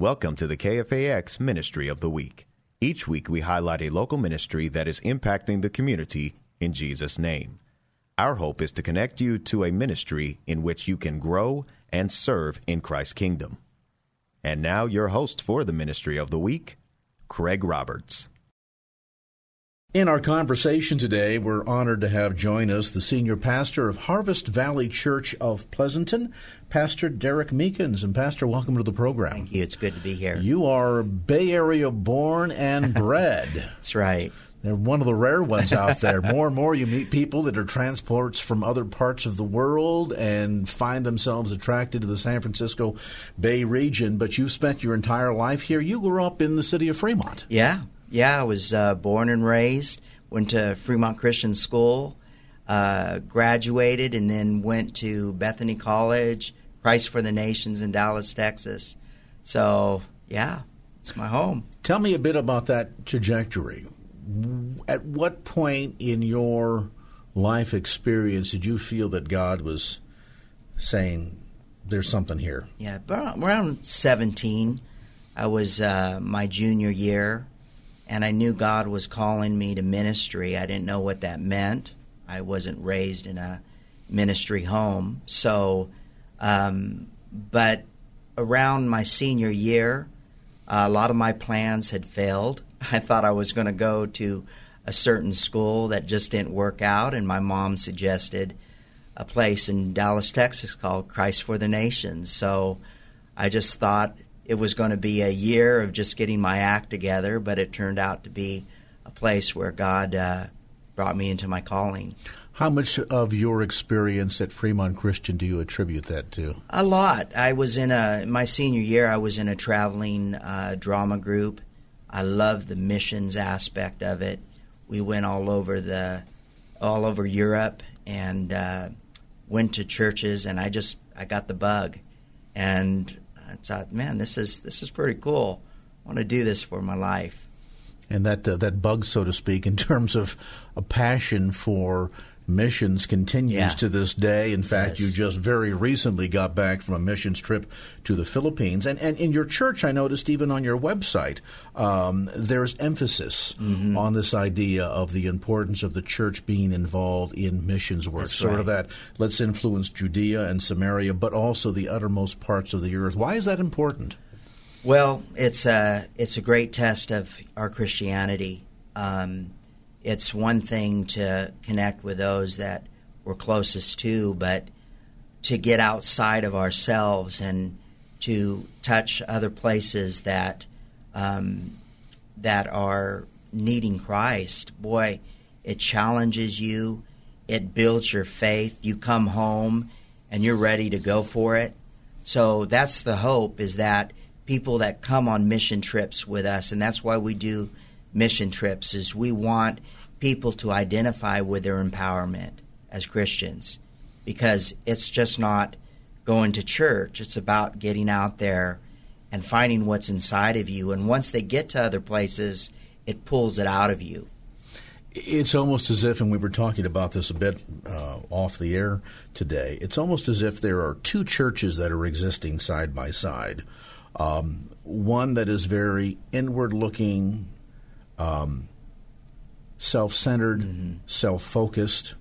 Welcome to the KFAX Ministry of the Week. Each week we highlight a local ministry that is impacting the community in Jesus' name. Our hope is to connect you to a ministry in which you can grow and serve in Christ's kingdom. And now, your host for the Ministry of the Week, Craig Roberts. In our conversation today, we're honored to have join us the senior pastor of Harvest Valley Church of Pleasanton, Pastor Derek Meekins. And, Pastor, welcome to the program. Thank you. It's good to be here. You are Bay Area born and bred. That's right. They're one of the rare ones out there. More and more, you meet people that are transports from other parts of the world and find themselves attracted to the San Francisco Bay region. But you've spent your entire life here. You grew up in the city of Fremont. Yeah, yeah. I was uh, born and raised. Went to Fremont Christian School, uh, graduated, and then went to Bethany College, Christ for the Nations in Dallas, Texas. So yeah, it's my home. Tell me a bit about that trajectory at what point in your life experience did you feel that God was saying, "There's something here"? Yeah, around 17, I was uh, my junior year, and I knew God was calling me to ministry. I didn't know what that meant. I wasn't raised in a ministry home, so. Um, but around my senior year, uh, a lot of my plans had failed I thought I was going to go to a certain school that just didn't work out, and my mom suggested a place in Dallas, Texas called Christ for the Nations. So I just thought it was going to be a year of just getting my act together, but it turned out to be a place where God uh, brought me into my calling. How much of your experience at Fremont Christian do you attribute that to? A lot. I was in a my senior year. I was in a traveling uh, drama group, I love the missions aspect of it. We went all over the all over Europe and uh, went to churches, and I just I got the bug, and I thought, man, this is this is pretty cool. I want to do this for my life. And that uh, that bug, so to speak, in terms of a passion for missions continues yeah. to this day. In fact, yes. you just very recently got back from a missions trip to the Philippines. And, and in your church, I noticed even on your website, um, there's emphasis mm-hmm. on this idea of the importance of the church being involved in missions work. That's sort right. of that, let's influence Judea and Samaria, but also the uttermost parts of the earth. Why is that important? Well, it's a, it's a great test of our Christianity. Um, it's one thing to connect with those that we're closest to, but to get outside of ourselves and to touch other places that um, that are needing Christ, boy, it challenges you. It builds your faith. You come home and you're ready to go for it. So that's the hope is that people that come on mission trips with us, and that's why we do mission trips is we want people to identify with their empowerment as Christians because it's just not going to church. It's about getting out there and finding what's inside of you. And once they get to other places, it pulls it out of you. It's almost as if, and we were talking about this a bit uh, off the air today, it's almost as if there are two churches that are existing side by side. Um, one that is very inward looking, um, self centered, mm-hmm. self focused.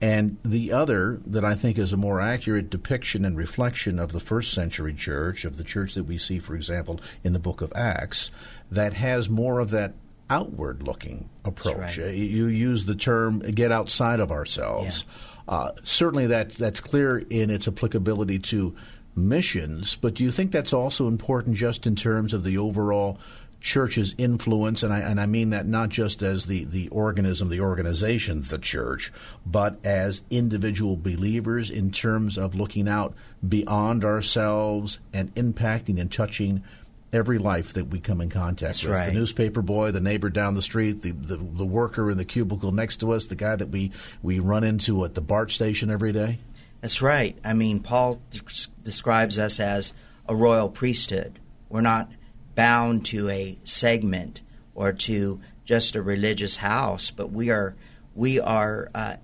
And the other that I think is a more accurate depiction and reflection of the first century church, of the church that we see, for example, in the book of Acts, that has more of that outward looking approach. Right. You use the term get outside of ourselves. Yeah. Uh, certainly that, that's clear in its applicability to missions, but do you think that's also important just in terms of the overall church's influence, and I, and I mean that not just as the, the organism, the organization, the church, but as individual believers in terms of looking out beyond ourselves and impacting and touching every life that we come in contact That's with. right. The newspaper boy, the neighbor down the street, the, the, the worker in the cubicle next to us, the guy that we, we run into at the BART station every day. That's right. I mean, Paul des- describes us as a royal priesthood. We're not bound to a segment or to just a religious house, but we are we are uh,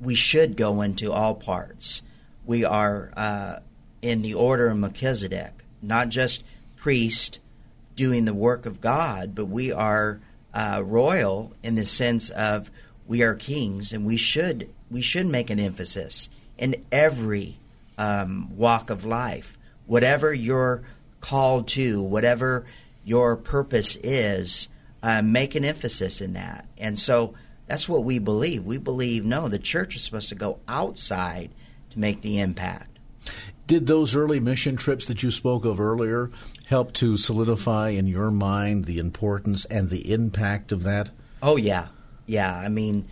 we should go into all parts. We are uh, in the order of Melchizedek, not just priest doing the work of God, but we are uh, royal in the sense of we are kings, and we should we should make an emphasis in every um, walk of life, whatever you're called to, whatever your purpose is, uh, make an emphasis in that. And so that's what we believe. We believe no, the church is supposed to go outside to make the impact. Did those early mission trips that you spoke of earlier help to solidify in your mind the importance and the impact of that? Oh yeah, yeah. I mean,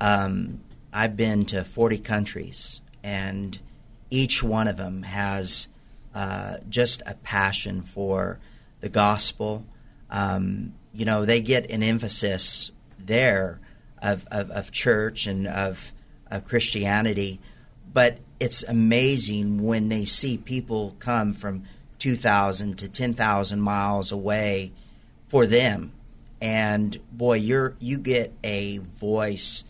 um, I've been to 40 countries, and each one of them has uh, just a passion for the gospel. Um, you know, they get an emphasis there of, of, of church and of, of Christianity, but it's amazing when they see people come from 2,000 to 10,000 miles away for them and boy you're you get a voice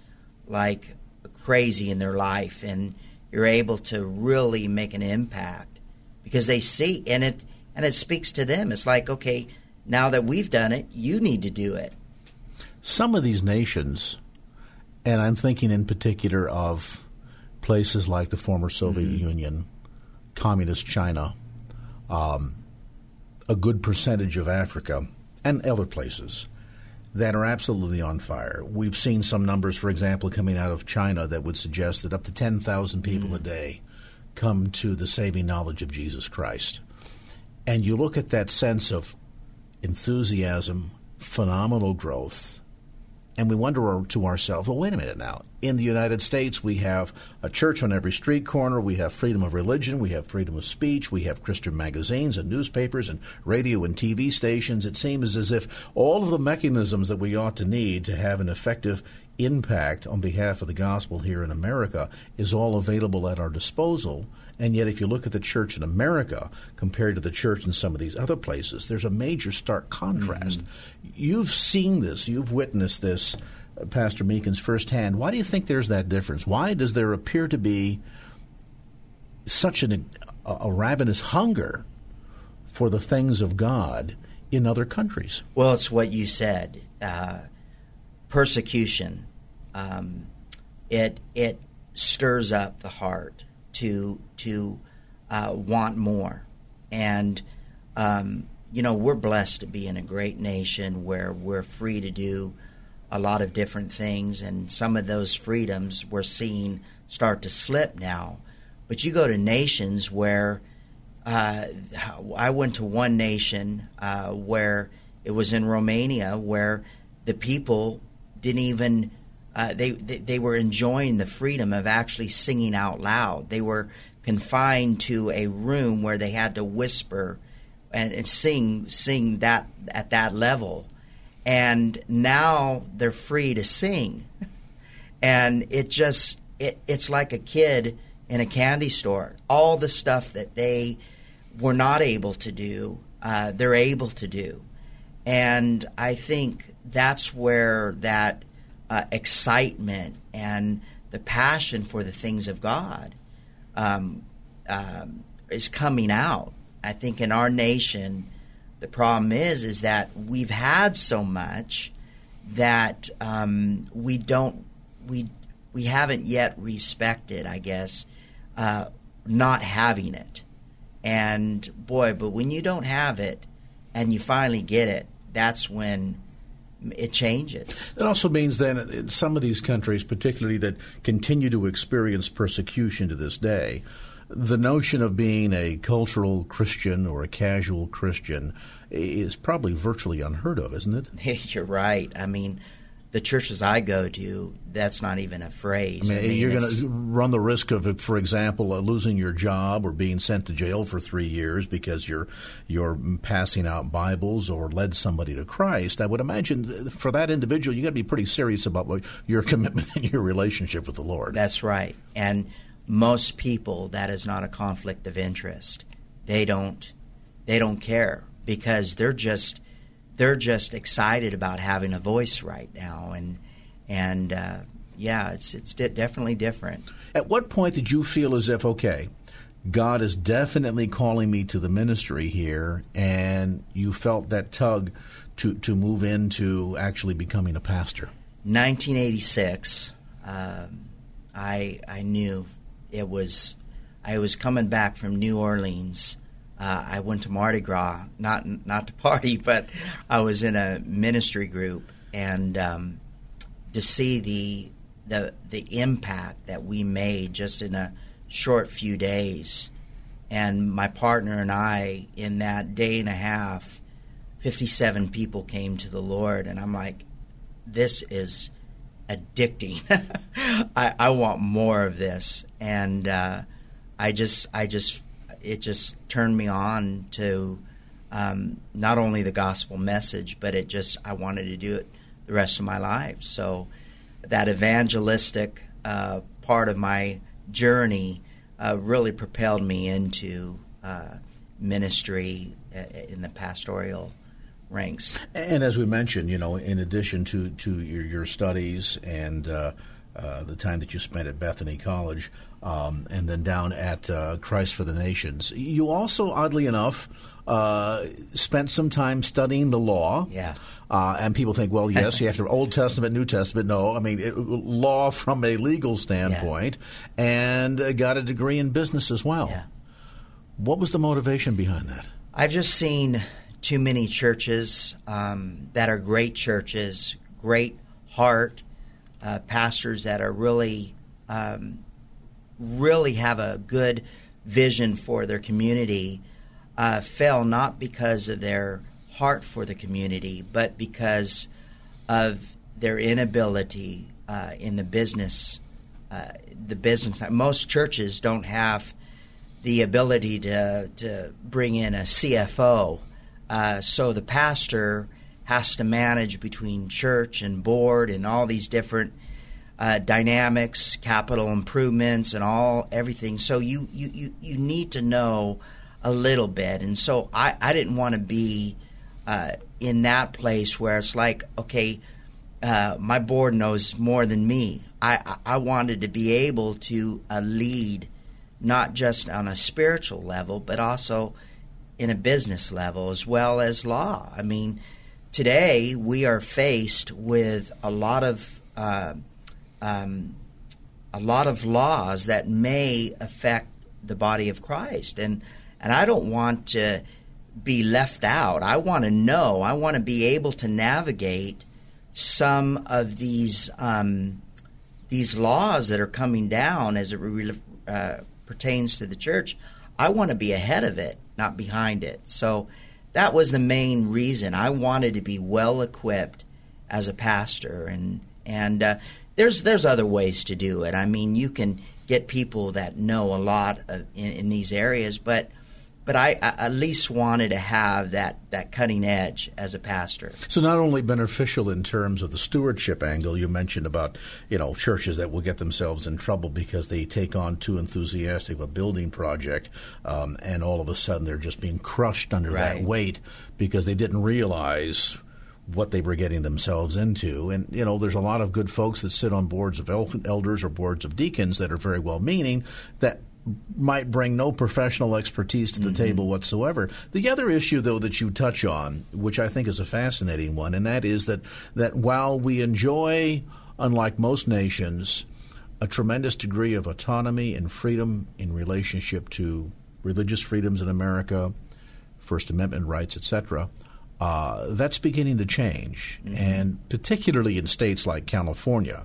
like crazy in their life and you're able to really make an impact because they see and it and it speaks to them. It's like okay now that we've done it you need to do it. Some of these nations, and I'm thinking in particular of places like the former Soviet Union, communist China, um, a good percentage of Africa, and other places that are absolutely on fire. We've seen some numbers, for example, coming out of China that would suggest that up to 10,000 people a day come to the saving knowledge of Jesus Christ. And you look at that sense of enthusiasm, phenomenal growth, and we wonder to ourselves, well, wait a minute now. In the United States, we have a church on every street corner. We have freedom of religion. We have freedom of speech. We have Christian magazines and newspapers and radio and TV stations. It seems as if all of the mechanisms that we ought to need to have an effective impact on behalf of the gospel here in America is all available at our disposal. And yet, if you look at the church in America compared to the church in some of these other places, there's a major stark contrast. You've seen this, you've witnessed this, uh, Pastor Meekins, firsthand. Why do you think there's that difference? Why does there appear to be such an, a, a ravenous hunger for the things of God in other countries? well it's what you said uh, persecution um, it it stirs up the heart to to uh, want more. And um, you know we're blessed to be in a great nation where we're free to do a lot of different things. And some of those freedoms we're seeing start to slip now. But you go to nations where uh, I went to one nation uh, where it was in Romania where the people didn't even uh, they, they they were enjoying the freedom of actually singing out loud. They were confined to a room where they had to whisper and, and sing sing that at that level, and now they're free to sing, and it just it, it's like a kid in a candy store. All the stuff that they were not able to do, uh, they're able to do. And I think that's where that uh, excitement and the passion for the things of God um, um, is coming out. I think in our nation, the problem is is that we've had so much that um, we don't we we haven't yet respected, I guess, uh, not having it. And boy, but when you don't have it and you finally get it, that's when it changes. It also means then in some of these countries, particularly that continue to experience persecution to this day, the notion of being a cultural Christian or a casual Christian is probably virtually unheard of, isn't it? You're right. I mean, the churches I go to, that's not even a phrase. I mean, I mean you're going to run the risk of, for example, uh, losing your job or being sent to jail for three years because you're you're passing out Bibles or led somebody to Christ. I would imagine for that individual, you got to be pretty serious about your commitment and your relationship with the Lord. That's right, and most people that is not a conflict of interest. They don't they don't care because they're just they're just excited about having a voice right now, and and uh, yeah, it's it's definitely different. At what point did you feel as if okay, God is definitely calling me to the ministry here, and you felt that tug to to move into actually becoming a pastor? 1986, um, I I knew it was I was coming back from New Orleans uh, I went to Mardi Gras, not not to party, but I was in a ministry group, and um, to see the the the impact that we made just in a short few days, and my partner and I in that day and a half, fifty seven people came to the Lord, and I'm like, this is addicting. I, I want more of this, and uh, I just I just it just turned me on to um, not only the gospel message, but it just I wanted to do it the rest of my life. So that evangelistic uh, part of my journey uh, really propelled me into uh, ministry uh, in the pastoral ranks. And as we mentioned, you know, in addition to to your, your studies and uh, uh, the time that you spent at Bethany College, um, and then down at uh, Christ for the Nations. You also, oddly enough, uh, spent some time studying the law. Yeah. Uh, and people think, well, yes, you have to Old Testament, New Testament. No, I mean it, law from a legal standpoint, yeah. and uh, got a degree in business as well. Yeah. What was the motivation behind that? I've just seen too many churches um, that are great churches, great heart, uh, pastors that are really um, really have a good vision for their community uh, fell not because of their heart for the community, but because of their inability uh, in the business. Uh, the business. Most churches don't have the ability to to bring in a CFO, uh, so the pastor has to manage between church and board and all these different uh, dynamics, capital improvements, and all everything. So you, you, you, you need to know a little bit. And so I, I didn't want to be uh, in that place where it's like, okay, uh, my board knows more than me. I, I wanted to be able to uh, lead not just on a spiritual level, but also in a business level as well as law. I mean, today we are faced with a lot of uh, um, a lot of laws that may affect the body of Christ, and and I don't want to be left out. I want to know. I want to be able to navigate some of these um, these laws that are coming down as it re- uh, pertains to the church. I want to be ahead of it, not behind it. So that was the main reason I wanted to be well equipped as a pastor, and and uh, there's there's other ways to do it. I mean, you can get people that know a lot of, in, in, these areas, but but I, I, at least wanted to have that that cutting edge as a pastor. So not only beneficial in terms of the stewardship angle you mentioned about you know churches that will get themselves in trouble because they take on too enthusiastic of a building project, um, and all of a sudden they're just being crushed under right. that weight because they didn't realize what they were getting themselves into. And, you know, there's a lot of good folks that sit on boards of elders or boards of deacons that are very well meaning that might bring no professional expertise to the mm-hmm. table whatsoever. The other issue, though, that you touch on, which I think is a fascinating one, and that is that, that while we enjoy, unlike most nations, a tremendous degree of autonomy and freedom in relationship to religious freedoms in America, First Amendment rights, etc., uh, that's beginning to change, mm-hmm. and particularly in states like California,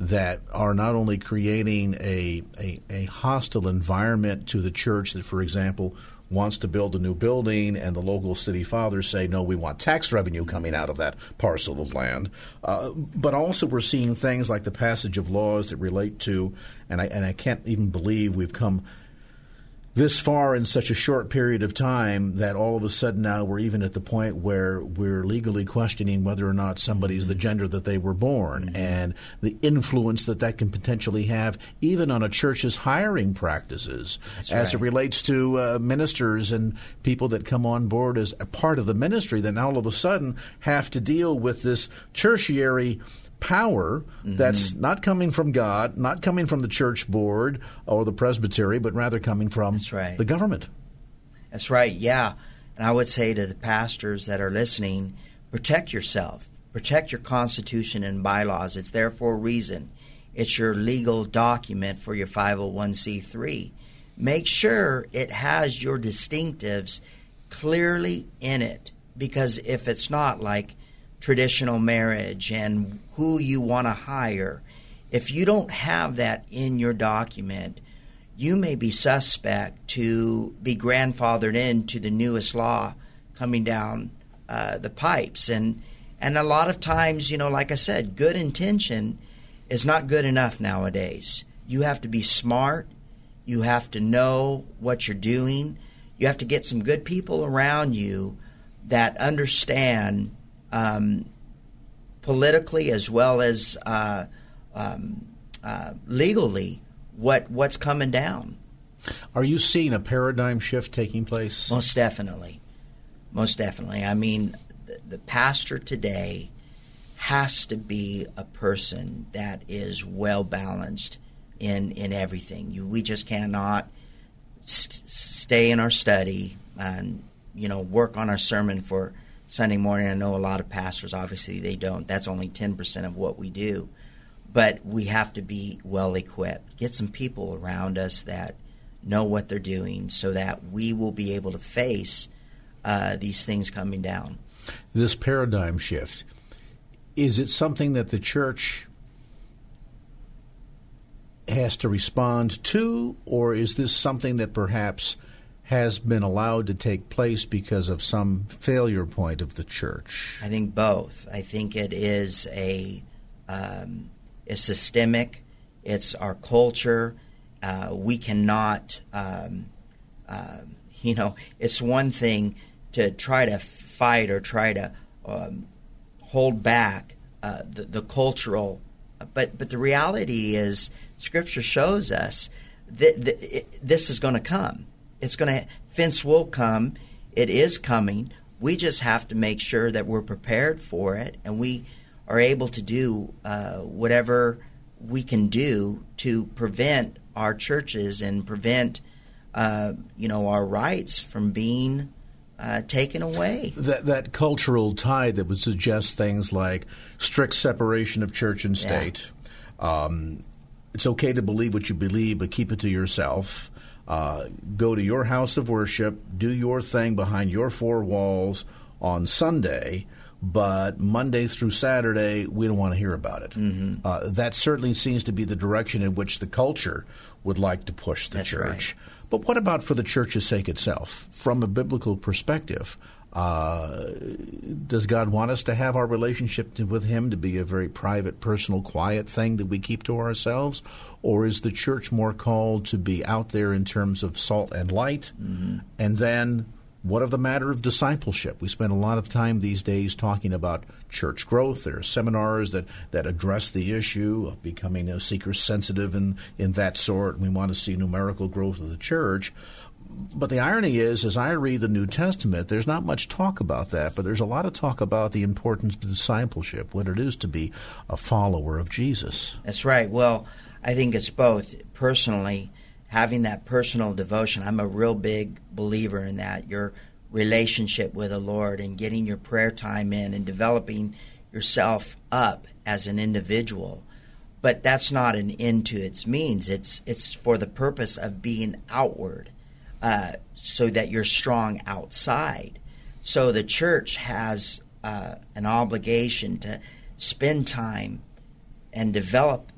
that are not only creating a, a, a, hostile environment to the church that, for example, wants to build a new building, and the local city fathers say, no, we want tax revenue coming out of that parcel of land. Uh, but also, we're seeing things like the passage of laws that relate to, and I, and I can't even believe we've come this far in such a short period of time that all of a sudden now we're even at the point where we're legally questioning whether or not somebody's the gender that they were born mm-hmm. and the influence that that can potentially have even on a church's hiring practices That's as right. it relates to uh, ministers and people that come on board as a part of the ministry that now all of a sudden have to deal with this tertiary power mm-hmm. that's not coming from God, not coming from the church board or the presbytery, but rather coming from right. the government. That's right, yeah. And I would say to the pastors that are listening, protect yourself, protect your constitution and bylaws. It's there for a reason. It's your legal document for your 501c3. Make sure it has your distinctives clearly in it because if it's not like traditional marriage and who you want to hire. If you don't have that in your document, you may be suspect to be grandfathered into the newest law coming down uh, the pipes. And and a lot of times, you know, like I said, good intention is not good enough nowadays. You have to be smart. You have to know what you're doing. You have to get some good people around you that understand um, politically as well as uh, um, uh, legally what what's coming down. Are you seeing a paradigm shift taking place? Most definitely, most definitely. I mean, the, the pastor today has to be a person that is well balanced in in everything. You, we just cannot st- stay in our study and you know work on our sermon for Sunday morning. I know a lot of pastors, obviously, they don't. That's only 10% of what we do. But we have to be well equipped. Get some people around us that know what they're doing so that we will be able to face uh, these things coming down. This paradigm shift, is it something that the church has to respond to, or is this something that perhaps has been allowed to take place because of some failure point of the church? I think both. I think it is a um, systemic. It's our culture. Uh, we cannot, um, uh, you know, it's one thing to try to fight or try to um, hold back uh, the, the cultural, but but the reality is, Scripture shows us that, that it, this is going to come it's going to fence will come. It is coming. We just have to make sure that we're prepared for it and we are able to do uh, whatever we can do to prevent our churches and prevent uh, you know our rights from being uh, taken away. That that cultural tide that would suggest things like strict separation of church and state. Yeah. Um, it's okay to believe what you believe, but keep it to yourself. Uh, go to your house of worship, do your thing behind your four walls on Sunday, but Monday through Saturday, we don't want to hear about it. Mm-hmm. Uh, that certainly seems to be the direction in which the culture would like to push the That's church. Right. But what about for the church's sake itself? From a biblical perspective, uh, does God want us to have our relationship with Him to be a very private, personal, quiet thing that we keep to ourselves? Or is the church more called to be out there in terms of salt and light? Mm-hmm. And then what of the matter of discipleship? We spend a lot of time these days talking about church growth. There are seminars that, that address the issue of becoming a seeker sensitive and in that sort. We want to see numerical growth of the church but the irony is, as I read the New Testament, there's not much talk about that, but there's a lot of talk about the importance of discipleship, what it is to be a follower of Jesus. That's right. Well, I think it's both. Personally, having that personal devotion, I'm a real big believer in that. Your relationship with the Lord and getting your prayer time in and developing yourself up as an individual. But that's not an end to its means. It's it's for the purpose of being outward uh, so that you're strong outside. So the church has uh, an obligation to spend time and develop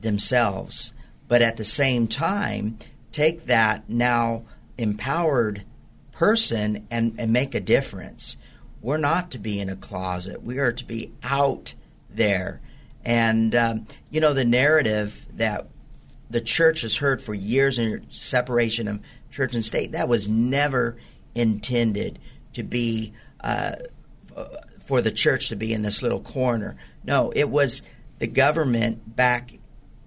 themselves, but at the same time, take that now empowered person and, and make a difference. We're not to be in a closet. We are to be out there. And, um, you know, the narrative that the church has heard for years in separation of church and state, that was never intended to be uh, for the church to be in this little corner. No, it was the government back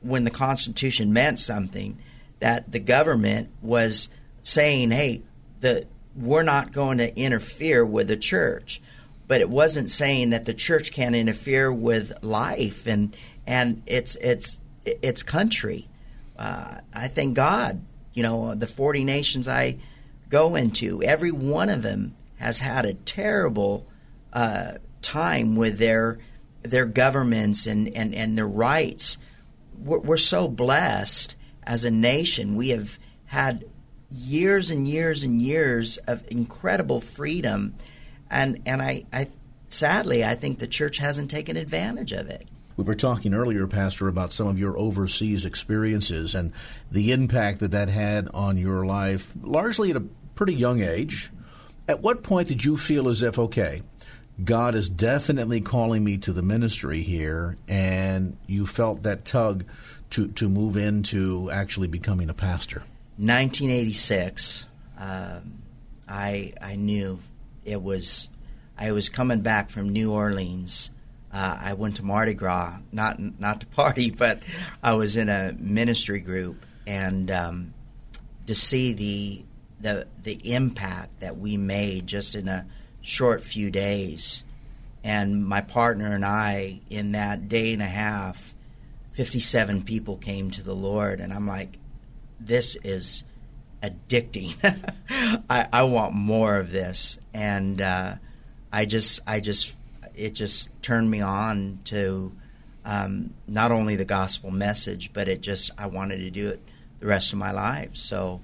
when the Constitution meant something, that the government was saying, hey, the, we're not going to interfere with the church. But it wasn't saying that the church can't interfere with life and and its its its country. Uh, I thank God, you know, the forty nations I go into, every one of them has had a terrible uh, time with their their governments and, and, and their rights. We're, we're so blessed as a nation. We have had years and years and years of incredible freedom, and and I, I sadly I think the church hasn't taken advantage of it. We were talking earlier, Pastor, about some of your overseas experiences and the impact that that had on your life, largely at a pretty young age. At what point did you feel as if, okay, God is definitely calling me to the ministry here, and you felt that tug to, to move into actually becoming a pastor? 1986, um, I I knew it was. I was coming back from New Orleans. Uh, I went to Mardi Gras, not not to party, but I was in a ministry group, and um, to see the the the impact that we made just in a short few days. And my partner and I, in that day and a half, 57 people came to the Lord. And I'm like, this is addicting. I, I, want more of this. And uh, I just, I just, it just turned me on to um, not only the gospel message, but it just, I wanted to do it the rest of my life. So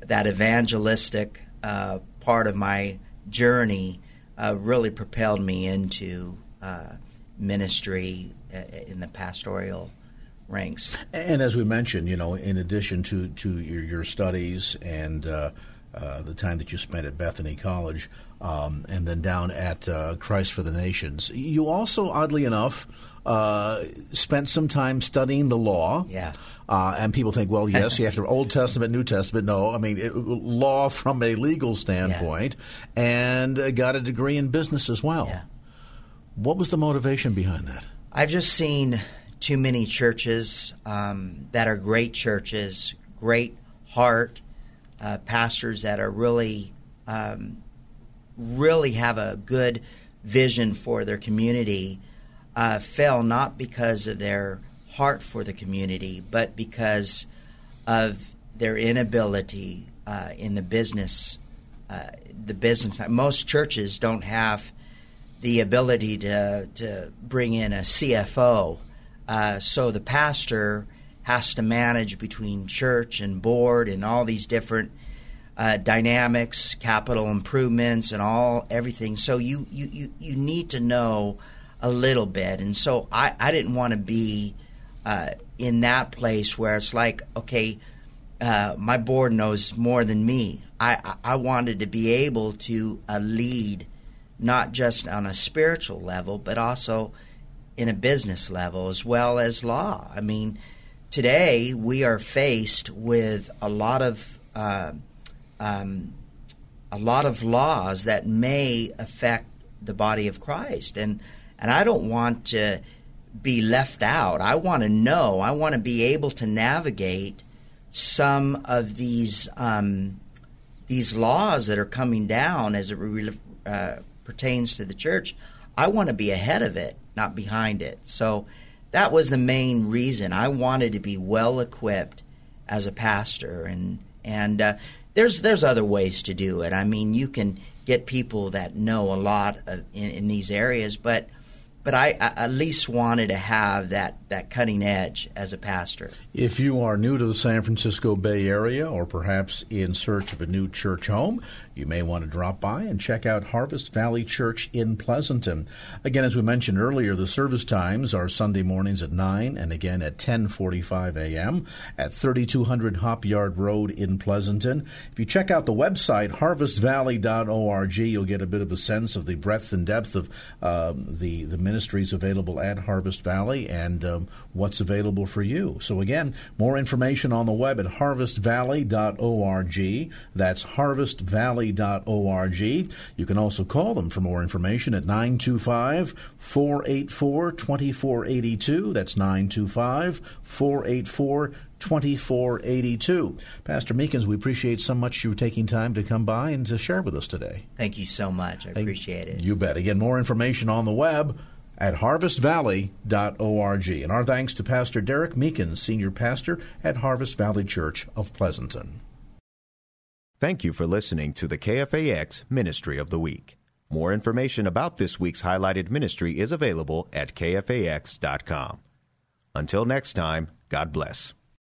that evangelistic uh, part of my journey uh, really propelled me into uh, ministry uh, in the pastoral ranks. And as we mentioned, you know, in addition to, to your, your studies and uh, uh, the time that you spent at Bethany College, um, and then down at uh, Christ for the Nations. You also, oddly enough, uh, spent some time studying the law. Yeah. Uh, and people think, well, yes, you have to Old Testament, New Testament. No, I mean it, law from a legal standpoint, yeah. and uh, got a degree in business as well. Yeah. What was the motivation behind that? I've just seen too many churches um, that are great churches, great heart, uh, pastors that are really um, really have a good vision for their community uh, not because of their heart for the community, but because of their inability uh, in the business. Uh, the business. Most churches don't have the ability to to bring in a CFO, uh, so the pastor has to manage between church and board and all these different uh, dynamics, capital improvements, and all everything. So you, you, you, you need to know a little bit. And so I, I didn't want to be uh, in that place where it's like, okay, uh, my board knows more than me. I, I wanted to be able to uh, lead not just on a spiritual level, but also in a business level as well as law. I mean, today we are faced with a lot of uh, um, a lot of laws that may affect the body of Christ, and and I don't want to be left out. I want to know. I want to be able to navigate some of these um, these laws that are coming down as it uh, pertains to the church. I want to be ahead of it, not behind it. So that was the main reason. I wanted to be well equipped as a pastor, and and uh, there's there's other ways to do it. I mean, you can get people that know a lot of, in, in these areas, but but I, I at least wanted to have that, that cutting edge as a pastor. If you are new to the San Francisco Bay Area or perhaps in search of a new church home, you may want to drop by and check out Harvest Valley Church in Pleasanton. Again, as we mentioned earlier, the service times are Sunday mornings at 9 and again at 10:45 a.m. at 3200 Hop Yard Road in Pleasanton. If you check out the website harvestvalley.org, you'll get a bit of a sense of the breadth and depth of um, the the ministries available at Harvest Valley and um, what's available for you. So again, more information on the web at harvestvalley.org. That's harvestvalley.org. You can also call them for more information at 925 484 2482. That's 925 484 2482. Pastor Meekins, we appreciate so much you taking time to come by and to share with us today. Thank you so much. I appreciate it. You bet. Again, more information on the web at harvestvalley.org. And our thanks to Pastor Derek Meekins, Senior Pastor at Harvest Valley Church of Pleasanton. Thank you for listening to the KFAX Ministry of the Week. More information about this week's highlighted ministry is available at kfax.com. Until next time, God bless.